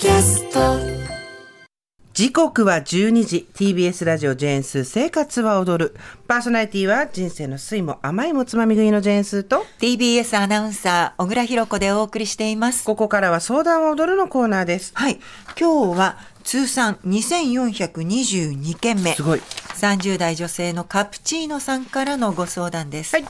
キャスト。時刻は12時。TBS ラジオジェーンスー生活は踊る。パーソナリティは人生の酸いも甘いもつまみ食いのジェーンスーと TBS アナウンサー小倉弘子でお送りしています。ここからは相談を踊るのコーナーです。はい。今日は通算2422件目。すごい。30代女性のカプチーノさんからのご相談です、はい。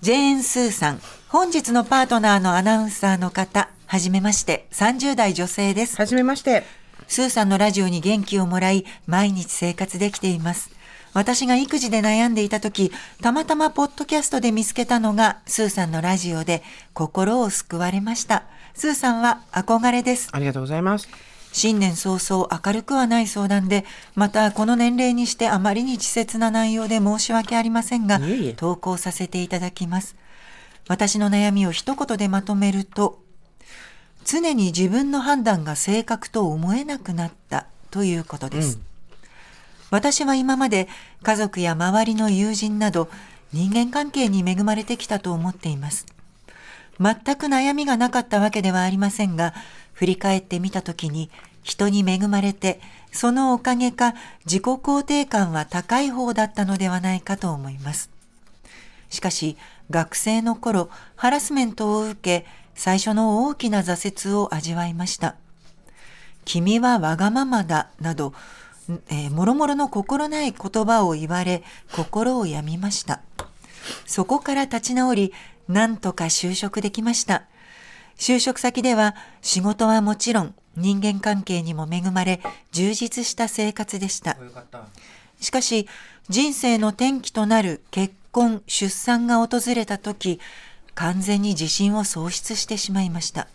ジェーン・スーさん本日のパートナーのアナウンサーの方はじめまして30代女性ですはじめましてスーさんのラジオに元気をもらい、毎日生活できています。私が育児で悩んでいた時、たまたまポッドキャストで見つけたのが、スーさんのラジオで心を救われました。スーさんは憧れです。ありがとうございます新年早々明るくはない相談で、またこの年齢にしてあまりに稚拙な内容で申し訳ありませんがいえいえ、投稿させていただきます。私の悩みを一言でまとめると、常に自分の判断が正確と思えなくなったということです。私は今まで家族や周りの友人など人間関係に恵まれてきたと思っています。全く悩みがなかったわけではありませんが、振り返ってみたときに人に恵まれて、そのおかげか自己肯定感は高い方だったのではないかと思います。しかし、学生の頃、ハラスメントを受け、最初の大きな挫折を味わいました。君はわがままだ、など、えー、もろもろの心ない言葉を言われ、心を病みました。そこから立ち直り、なんとか就職できました。就職先では仕事はもちろん人間関係にも恵まれ充実した生活でした。しかし人生の転機となる結婚、出産が訪れた時、完全に自信を喪失してしまいました。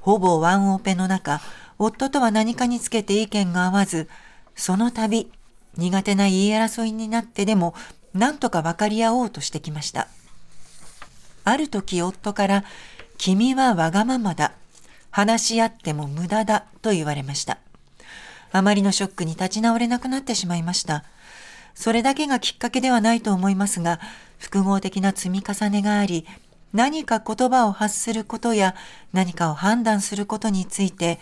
ほぼワンオペの中、夫とは何かにつけて意見が合わず、その度、苦手な言い争いになってでも、何とか分かり合おうとしてきました。ある時夫から、君はわがままだ。話し合っても無駄だと言われました。あまりのショックに立ち直れなくなってしまいました。それだけがきっかけではないと思いますが、複合的な積み重ねがあり、何か言葉を発することや何かを判断することについて、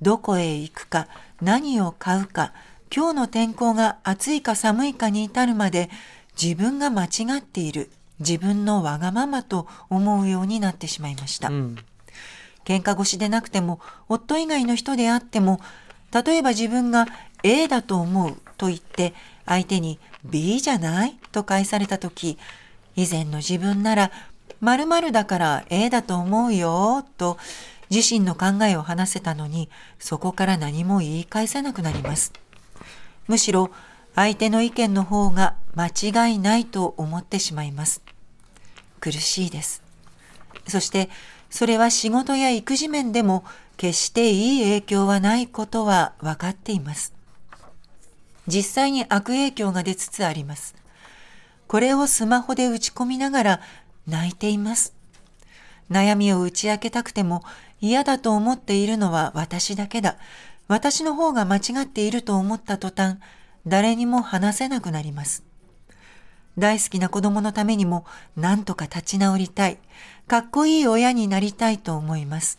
どこへ行くか、何を買うか、今日の天候が暑いか寒いかに至るまで自分が間違っている、自分のわがままと思うようになってしまいました。うん喧嘩越しでなくても、夫以外の人であっても、例えば自分が A だと思うと言って、相手に B じゃない？と返されたとき、以前の自分なら、〇〇だから A だと思うよと自身の考えを話せたのに、そこから何も言い返せなくなります。むしろ、相手の意見の方が間違いないと思ってしまいます。苦しいです。そして、それは仕事や育児面でも決していい影響はないことは分かっています。実際に悪影響が出つつあります。これをスマホで打ち込みながら泣いています。悩みを打ち明けたくても嫌だと思っているのは私だけだ。私の方が間違っていると思った途端、誰にも話せなくなります。大好きな子供のためにも何とか立ち直りたい。かっこいい親になりたいと思います。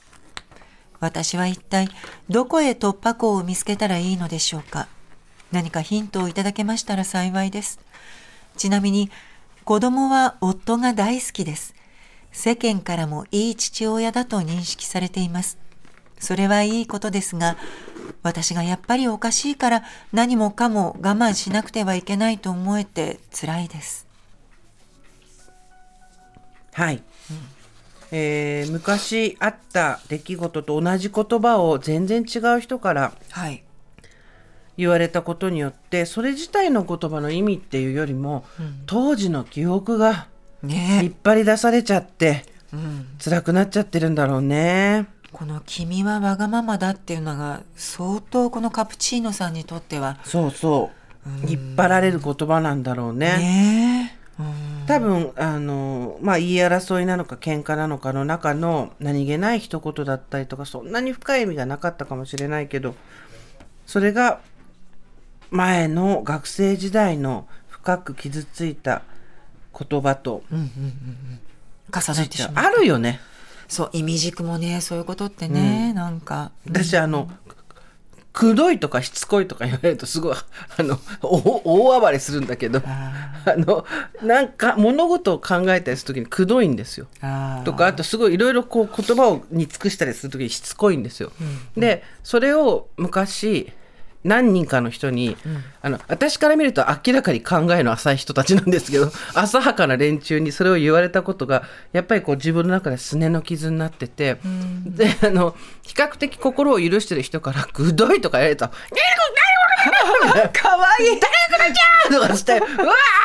私は一体どこへ突破口を見つけたらいいのでしょうか。何かヒントをいただけましたら幸いです。ちなみに子供は夫が大好きです。世間からもいい父親だと認識されています。それはいいことですが、私がやっぱりおかしいから何もかも我慢しなくてはいけないと思えて辛いです。はい、えー昔あった出来事と同じ言葉を全然違う人からはい。言われたことによってそれ自体の言葉の意味っていうよりも、当時の記憶が引っね張り出されちゃってえ。うん。辛くなっちゃってるんだろうね。この「君はわがままだ」っていうのが相当このカプチーノさんにとってはそうそう引っ張られる言葉なんだろうね。ね多分あのまあ言い争いなのか喧嘩なのかの中の何気ない一言だったりとかそんなに深い意味がなかったかもしれないけどそれが前の学生時代の深く傷ついた言葉と重ねてしまう。あるよね。そう意味軸もねそういうことってね、なんか。私あのくどいとかしつこいとか言われるとすごい あのお大暴れするんだけどあのなんか物事を考えたりする時にくどいんですよ。とかあとすごいいろいろこう言葉をに尽くしたりする時にしつこいんですよ。でそれを昔何人かの人に、あの私から見ると明らかに考えの浅い人たちなんですけど 浅はかな連中にそれを言われたことがやっぱりこう自分の中ですねの傷になってて、であの比較的心を許してる人から「ぐどい」とか言われると「かわいいとかして「うわ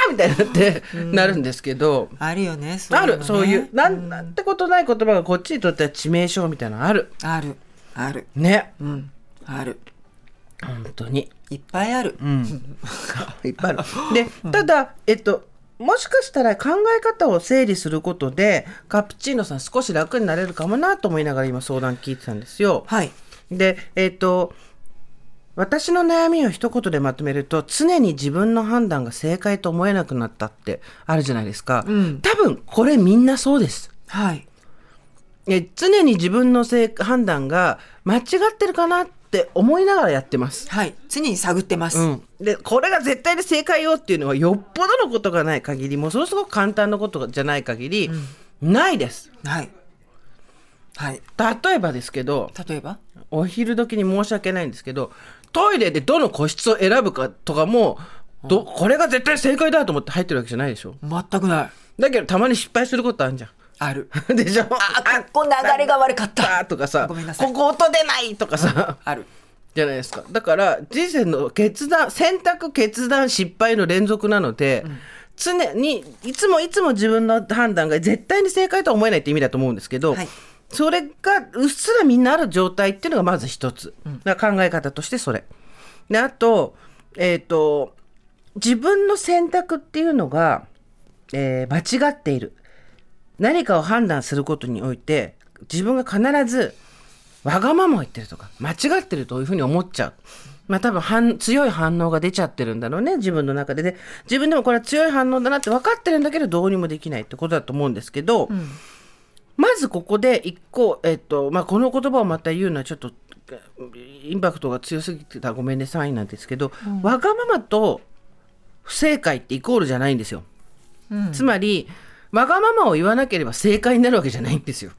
ー!」みたいになってなるんですけど。あるよねあるそういうねなんなんてことない言葉がこっちにとっては致命傷みたいなのあるあるあるねうんある本当にいっぱいある、いっぱいある。で、ただ、えっと、もしかしたら考え方を整理することで、カプチーノさん少し楽になれるかもなと思いながら今相談聞いてたんですよ。はいで、えっと、私の悩みを一言でまとめると、常に自分の判断が正解と思えなくなったってあるじゃないですか。ん多分、これみんなそうです。はいえ常に自分の正判断が間違ってるかなって思いながらやってます。はい。常に探ってます、うん、でこれが絶対で正解よっていうのはよっぽどのことがない限りもうそのすごく簡単なことじゃない限り、ないです。はい。はい。例えばですけど例えば？お昼時に申し訳ないんですけどトイレでどの個室を選ぶかとかもどこれが絶対正解だと思って入ってるわけじゃないでしょ。全くない。だけどたまに失敗することあるじゃある。ん でしょ？あここ流れが悪かった。あとかさごめんなさい。ここ音出ないとかさ、ある。じゃないですか。だから人生の決断選択決断失敗の連続なので、常にいつもいつも自分の判断が絶対に正解とは思えないって意味だと思うんですけど、はい。それがうっすらみんなある状態っていうのがまず一つ、だから考え方としてそれ。であと,、えー、と自分の選択っていうのが、えー間違っている何かを判断することにおいて自分が必ずわがままを言ってるとか間違ってるというふうに思っちゃう。まあ多分反強い反応が出ちゃってるんだろうね自分の中で。で自分でもこれは強い反応だなって分かってるんだけどどうにもできないってことだと思うんですけど、まずここで一個、えっとまあ、この言葉をまた言うのはちょっとえインパクトが強すぎてた。らごめんねサインなんですけど、わがままと不正解ってイコールじゃないんですよ。うん。つまりわがままを言わなければ正解になるわけじゃないんですよ。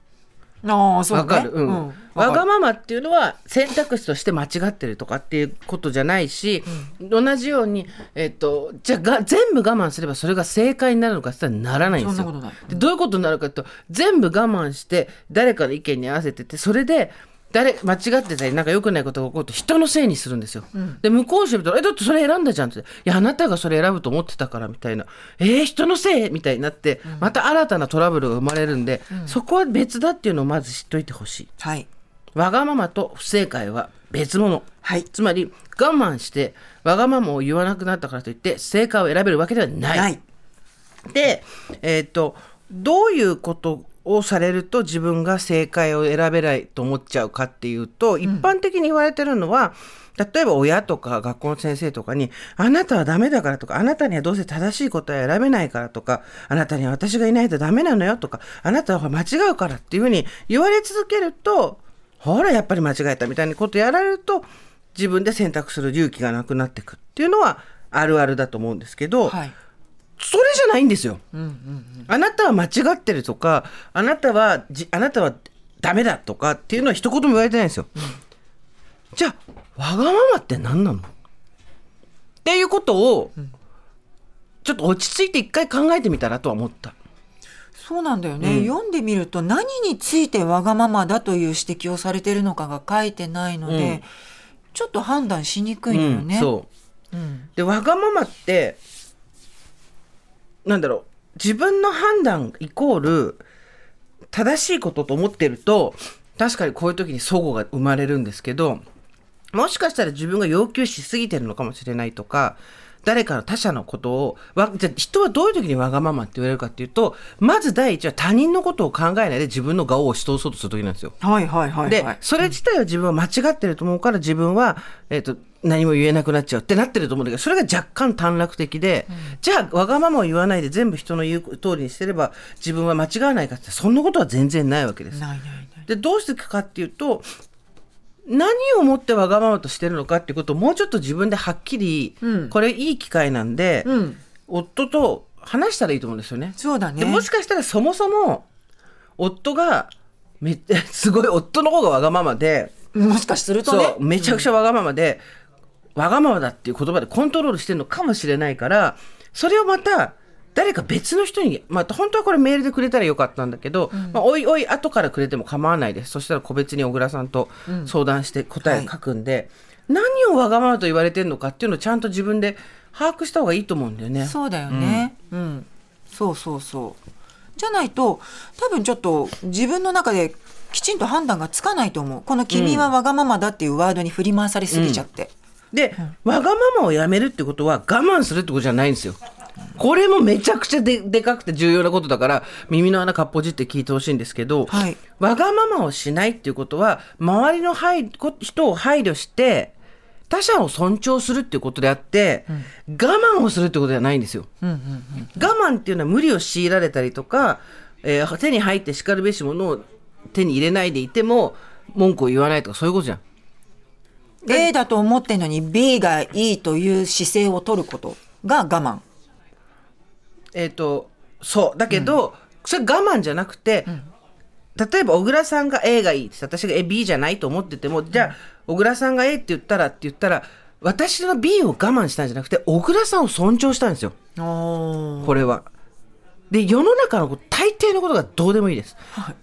ああそうね。わかる、うん。うん。わがまままっていうのは選択肢として間違ってるとかっていうことじゃないし、同じように、えっとじゃあが全部我慢すればそれが正解になるのかって言ったらならないんですよ。どういうことになるかと全部我慢して誰かの意見に合わせててそれで誰間違ってたりなんか良くないことが起こると人のせいにするんですよ。で向こうしてみたら「えだってそれ選んだじゃん」って「いやあなたがそれ選ぶと思ってたから」みたいな「えー、人のせい?」みたいになってまた新たなトラブルが生まれるんで、そこは別だっていうのをまず知っといてほしい。はいわがままと不正解は別物。はいつまり我慢してわがままを言わなくなったからといって正解を選べるわけではない。ないで、えっとどういうことをされると自分が正解を選べないと思っちゃうかっていうと、一般的に言われてるのは例えば親とか学校の先生とかに「あなたはダメだから」とか「あなたにはどうせ正しい答えを選べないから」とか「あなたには私がいないとダメなのよ」とか「あなたは間違うから」っていうふうに言われ続けるとほらやっぱり間違えたみたいなことやられると自分で選択する勇気がなくなってくっていうのはあるあるだと思うんですけど、はいそれじゃないんですよ。あなたは間違ってるとか、あなたはじ、あなたはダメだとかっていうのは一言も言われてないんですよ。じゃあ、わがままって何なの？っていうことを、ちょっと落ち着いて一回考えてみたらとは思った。そうなんだよね、読んでみると何についてわがままだという指摘をされてるのかが書いてないので、うんちょっと判断しにくいのよね。うんそう。うんでわがままってなんだろう。自分の判断イコール正しいことと思ってると確かにこういう時に齟齬が生まれるんですけどもしかしたら自分が要求しすぎてるのかもしれないとか誰かの他者のことをわじゃあ人はどういう時にわがままって言われるかっていうとまず第一は他人のことを考えないで自分の顔を押し通そうとする時なんですよ。はいはいはいはい。で、それ自体は自分は間違ってると思うから自分は、えっ、と、何も言えなくなっちゃうってなってると思うんだけどそれが若干短絡的で、じゃあわがままを言わないで全部人の言う通りにしてれば自分は間違わないかってそんなことは全然ないわけです。ないないない。でどうしていくかっていうと何をもってわがままとしてるのかっていうことをもうちょっと自分ではっきり、うんこれいい機会なんで、うん。夫と話したらいいと思うんですよね。そうだね。でもしかしたらそもそも夫がめっ すごい夫の方がわがままで、もしかするとね。そうめちゃくちゃわがままで、わがままだっていう言葉でコントロールしてるのかもしれないからそれをまた誰か別の人に、まあ、本当はこれメールでくれたらよかったんだけど、まあ、おいおい後からくれても構わないですそしたら個別に小倉さんと相談して答え書くんで、何をわがままと言われてるのかっていうのをちゃんと自分で把握した方がいいと思うんだよね。そうだよね。うん。そうそうそう。じゃないと、多分ちょっと自分の中できちんと判断がつかないと思う。この君はわがままだっていうワードに振り回されすぎちゃって。で、わがままをやめるってことは我慢するってことじゃないんですよ。これもめちゃくちゃででかくて重要なことだから耳の穴かっぽじって聞いてほしいんですけど、はいわがままをしないっていうことは周りの人を配慮して他者を尊重するっていうことであって、我慢をするってことではないんですよ。うんうんうん。我慢っていうのは無理を強いられたりとか、えー手に入ってしかるべしものを手に入れないでいても文句を言わないとかそういうことじゃん。A だと思ってんのに B がいいという姿勢を取ることが我慢。えっ、とそう。だけど、それ我慢じゃなくて、例えば小倉さんが A がいいって私がえ B じゃないと思っててもじゃあ小倉さんが A って言ったらって言ったら私の B を我慢したんじゃなくて小倉さんを尊重したんですよ。おこれは。で世の中の大抵のことがどうでもいいです。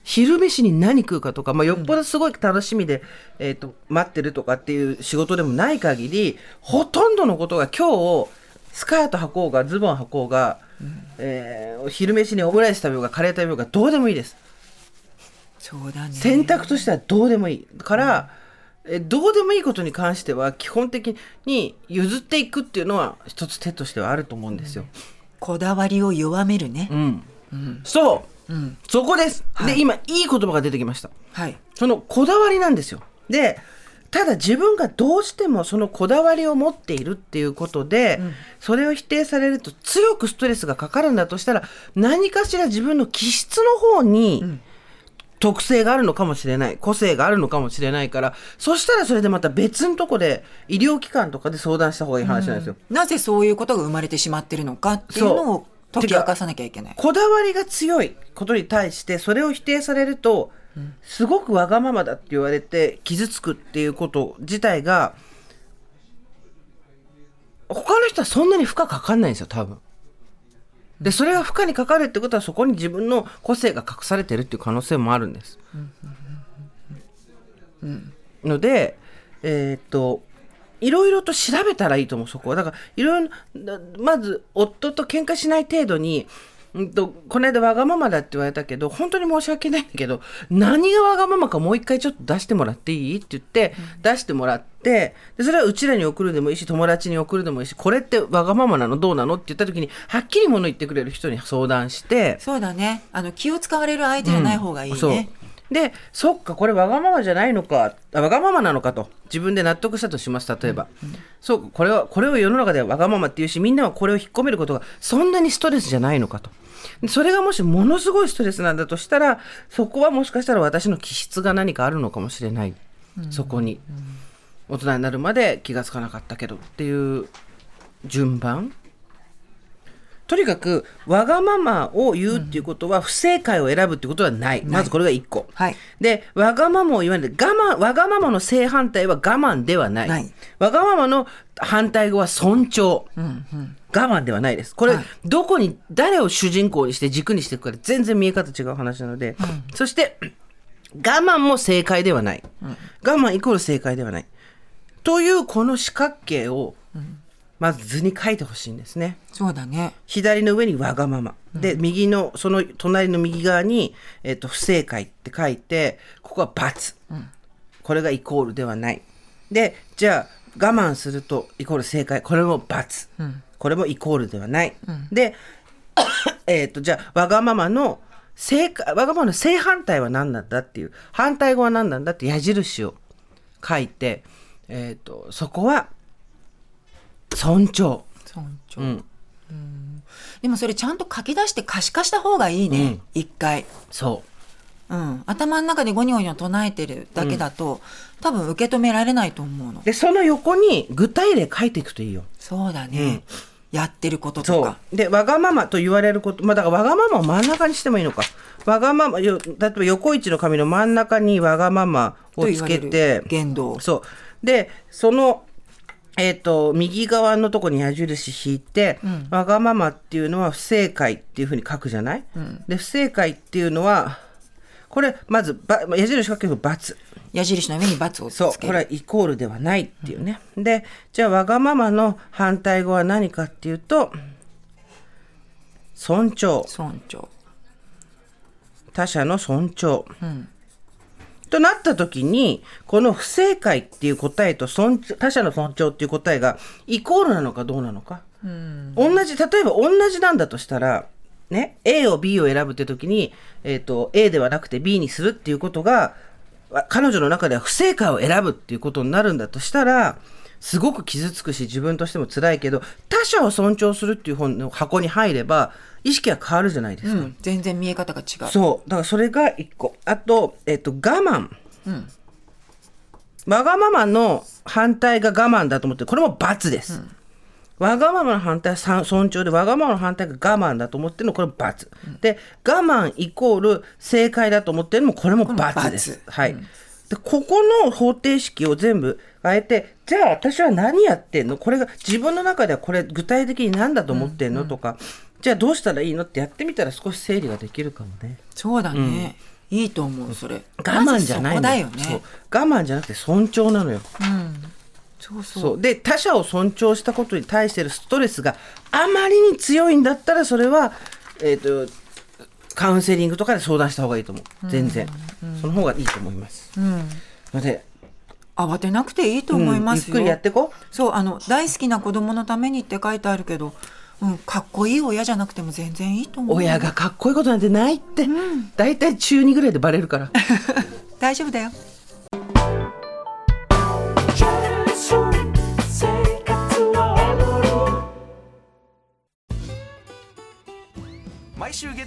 昼飯に何食うかとか、まあ、よっぽどすごい楽しみで、えー、と待ってるとかっていう仕事でもない限りほとんどのことが今日スカート履こうがズボン履こうが、えー昼飯にオムライス食べようがカレー食べようがどうでもいいです。そうだね。選択としてはどうでもいい。から、えどうでもいいことに関しては基本的に譲っていくっていうのは一つ手としてはあると思うんですよ。こだわりを弱めるね。うん。そう、うん。そこです、はい。で今いい言葉が出てきました。はい。そのこだわりなんですよ。でただ自分がどうしてもそのこだわりを持っているっていうことで、それを否定されると強くストレスがかかるんだとしたら何かしら自分の気質の方に特性があるのかもしれない個性があるのかもしれないからそしたらそれでまた別のとこで医療機関とかで相談した方がいい話なんですよ。なぜそういうことが生まれてしまってるのかっていうのを解き明かさなきゃいけない。こだわりが強いことに対してそれを否定されると、すごくわがままだって言われて傷つくっていうこと自体が他の人はそんなに負荷かかんないんですよ多分。でそれが負荷にかかるってことはそこに自分の個性が隠されてるっていう可能性もあるんです。のでえーっといろいろと調べたらいいと思うそこはだからいろいろまず夫と喧嘩しない程度に、うんと、この間わがままだって言われたけど本当に申し訳ないんだけど何がわがままかもう一回ちょっと出してもらっていい？って言って、出してもらってでそれはうちらに送るでもいいし友達に送るでもいいしこれってわがままなの？どうなの？って言った時にはっきりもの言ってくれる人に相談して。そうだね。あの気を使われる相手じゃない方がいいね。そう。でそっかこれわがままじゃないのか。あわがままなのかと。自分で納得したとします例えば、そうかこれはこれを世の中ではわがままっていうしみんなはこれを引っ込めることがそんなにストレスじゃないのかと。でそれがもしものすごいストレスなんだとしたらそこはもしかしたら私の気質が何かあるのかもしれない、そこに。大人になるまで気がつかなかったけどっていう順番とにかくわがままを言うっていうことは不正解を選ぶってことはない、まずこれが1個、はい。でわがままを言わないで我慢わがままの正反対は我慢ではない。わがままの反対語は尊重、我慢ではないです。これ、はい。どこに誰を主人公にして軸にしていくかで全然見え方違う話なので、そして我慢も正解ではない、我慢イコール正解ではない。というこの四角形をまず図に書いてほしいんですね。そうだね。左の上にわがまま。で、右の、その隣の右側に、えっ、と、不正解って書いて、ここは×。これがイコールではない。で、じゃあ、我慢するとイコール正解。これも×。これもイコールではない。で、えっと、じゃあ、わがままの正解、わがままの正反対は何なんだっていう、反対語は何なんだって矢印を書いて、えっ、と、そこは尊重。尊重、うん。でもそれちゃんと書き出して可視化した方がいいね、うん。一回、そう。ん、頭の中でゴニョゴニョ唱えてるだけだと、多分受け止められないと思うの。うでその横に具体例書いていくといいよ。そうだね、やってることとそかう。でわがままと言われることまあだからわがままを真ん中にしてもいいのか。わがままよ例えば横一の紙の真ん中にわがままをつけて。言動。そう。でそのえっ、と右側のとこに矢印引いて、わがままっていうのは不正解っていうふうに書くじゃない、で不正解っていうのはこれまずば矢印書けば×矢印の上に×をそうつける。これはイコールではないっていうね、でじゃあわがままの反対語は何かっていうと尊重。尊重。他者の尊重、となった時にこの不正解っていう答えと尊他者の尊重っていう答えがイコールなのかどうなのか、同じ例えば同じなんだとしたらね A を B を選ぶって時に、えー、と A ではなくて B にするっていうことがわ彼女の中では不正解を選ぶっていうことになるんだとしたらすごく傷つくし自分としても辛いけど他者を尊重するっていう本の箱に入れば意識は変わるじゃないですか。うん、全然見え方が違うそう。だからそれが一個。あと、えっと、我慢。わがままの反対が我慢だと思って、これも罰です。わがままの反対はさ尊重で、わがままの反対が我慢だと思ってるのこれも罰。で、我慢イコール正解だと思ってるのもこれも罰です。罰はい。で、ここの方程式を全部変えて、じゃあ私は何やってんの？これが自分の中ではこれ具体的に何だと思ってんの、とか、じゃあどうしたらいいのってやってみたら少し整理ができるかもね。そうだね、いいと思うそれ。我慢じゃないのまずそこだよそう。ね我慢じゃなくて尊重なのよ。そうそう。そう。で他者を尊重したことに対してるストレスがあまりに強いんだったらそれは、えっとカウンセリングとかで相談した方がいいと思う。全然、その方がいいと思います、ので、慌てなくていいと思いますよ、うんゆっくりやってこそうあの大好きな子供のためにって書いてあるけど、うん、かっこいい親じゃなくても全然いいと思う。親がかっこいいことなんてないって、だいたい中2ぐらいでバレるから。大丈夫だよ